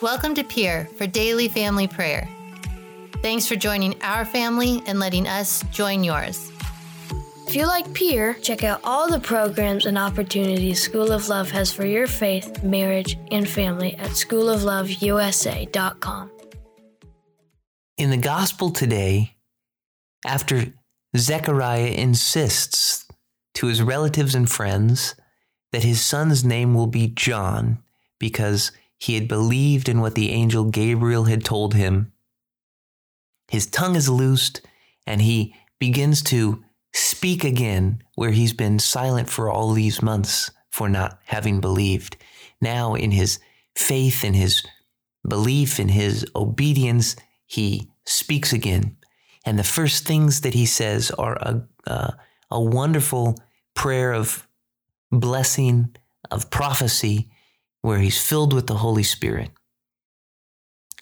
Welcome to Peer for Daily Family Prayer. Thanks for joining our family and letting us join yours. If you like Peer, check out all the programs and opportunities School of Love has for your faith, marriage, and family at schoolofloveusa.com. In the gospel today, after Zechariah insists to his relatives and friends that his son's name will be John because he had believed in what the angel Gabriel had told him, his tongue is loosed and he begins to speak again where he's been silent for all these months for not having believed. Now, in his faith, in his belief, in his obedience, he speaks again. And the first things that he says are a, uh, a wonderful prayer of blessing, of prophecy, where he's filled with the Holy Spirit.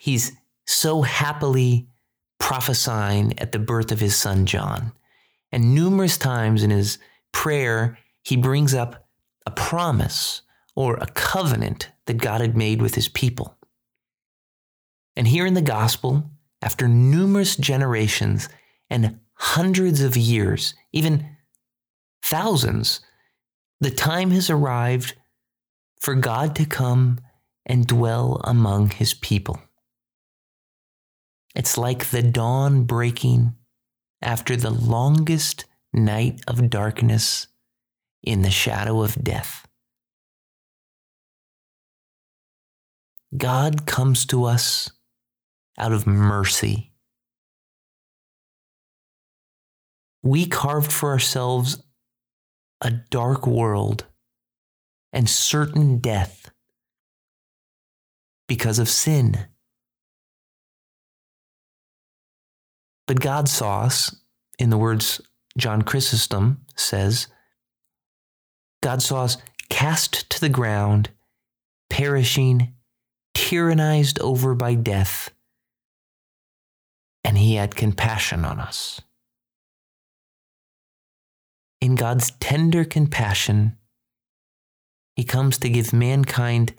He's so happily prophesying at the birth of his son John. And numerous times in his prayer, he brings up a promise or a covenant that God had made with his people. And here in the gospel, after numerous generations and hundreds of years, even thousands, the time has arrived for God to come and dwell among his people. It's like the dawn breaking after the longest night of darkness in the shadow of death. God comes to us out of mercy. We carved for ourselves a dark world and certain death because of sin. But God saw us, in the words John Chrysostom says, God saw us cast to the ground, perishing, tyrannized over by death, and he had compassion on us. In God's tender compassion, he comes to give mankind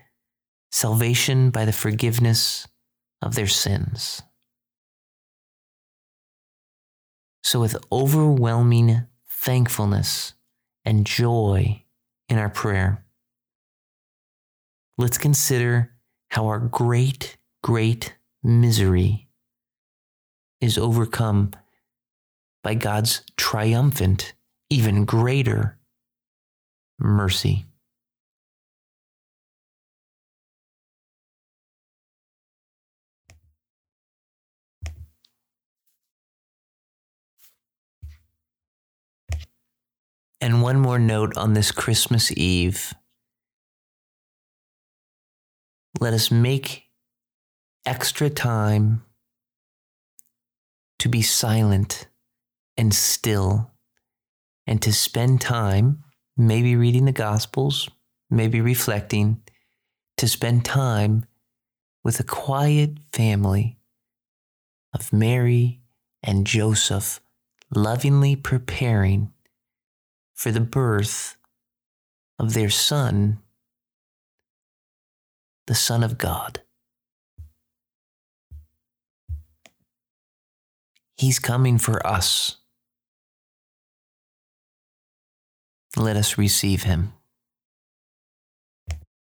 salvation by the forgiveness of their sins. So, with overwhelming thankfulness and joy in our prayer, let's consider how our great, great misery is overcome by God's triumphant, even greater mercy. And one more note on this Christmas Eve. Let us make extra time to be silent and still and to spend time, maybe reading the Gospels, maybe reflecting, to spend time with a quiet family of Mary and Joseph lovingly preparing for the birth of their Son, the Son of God. He's coming for us. Let us receive him.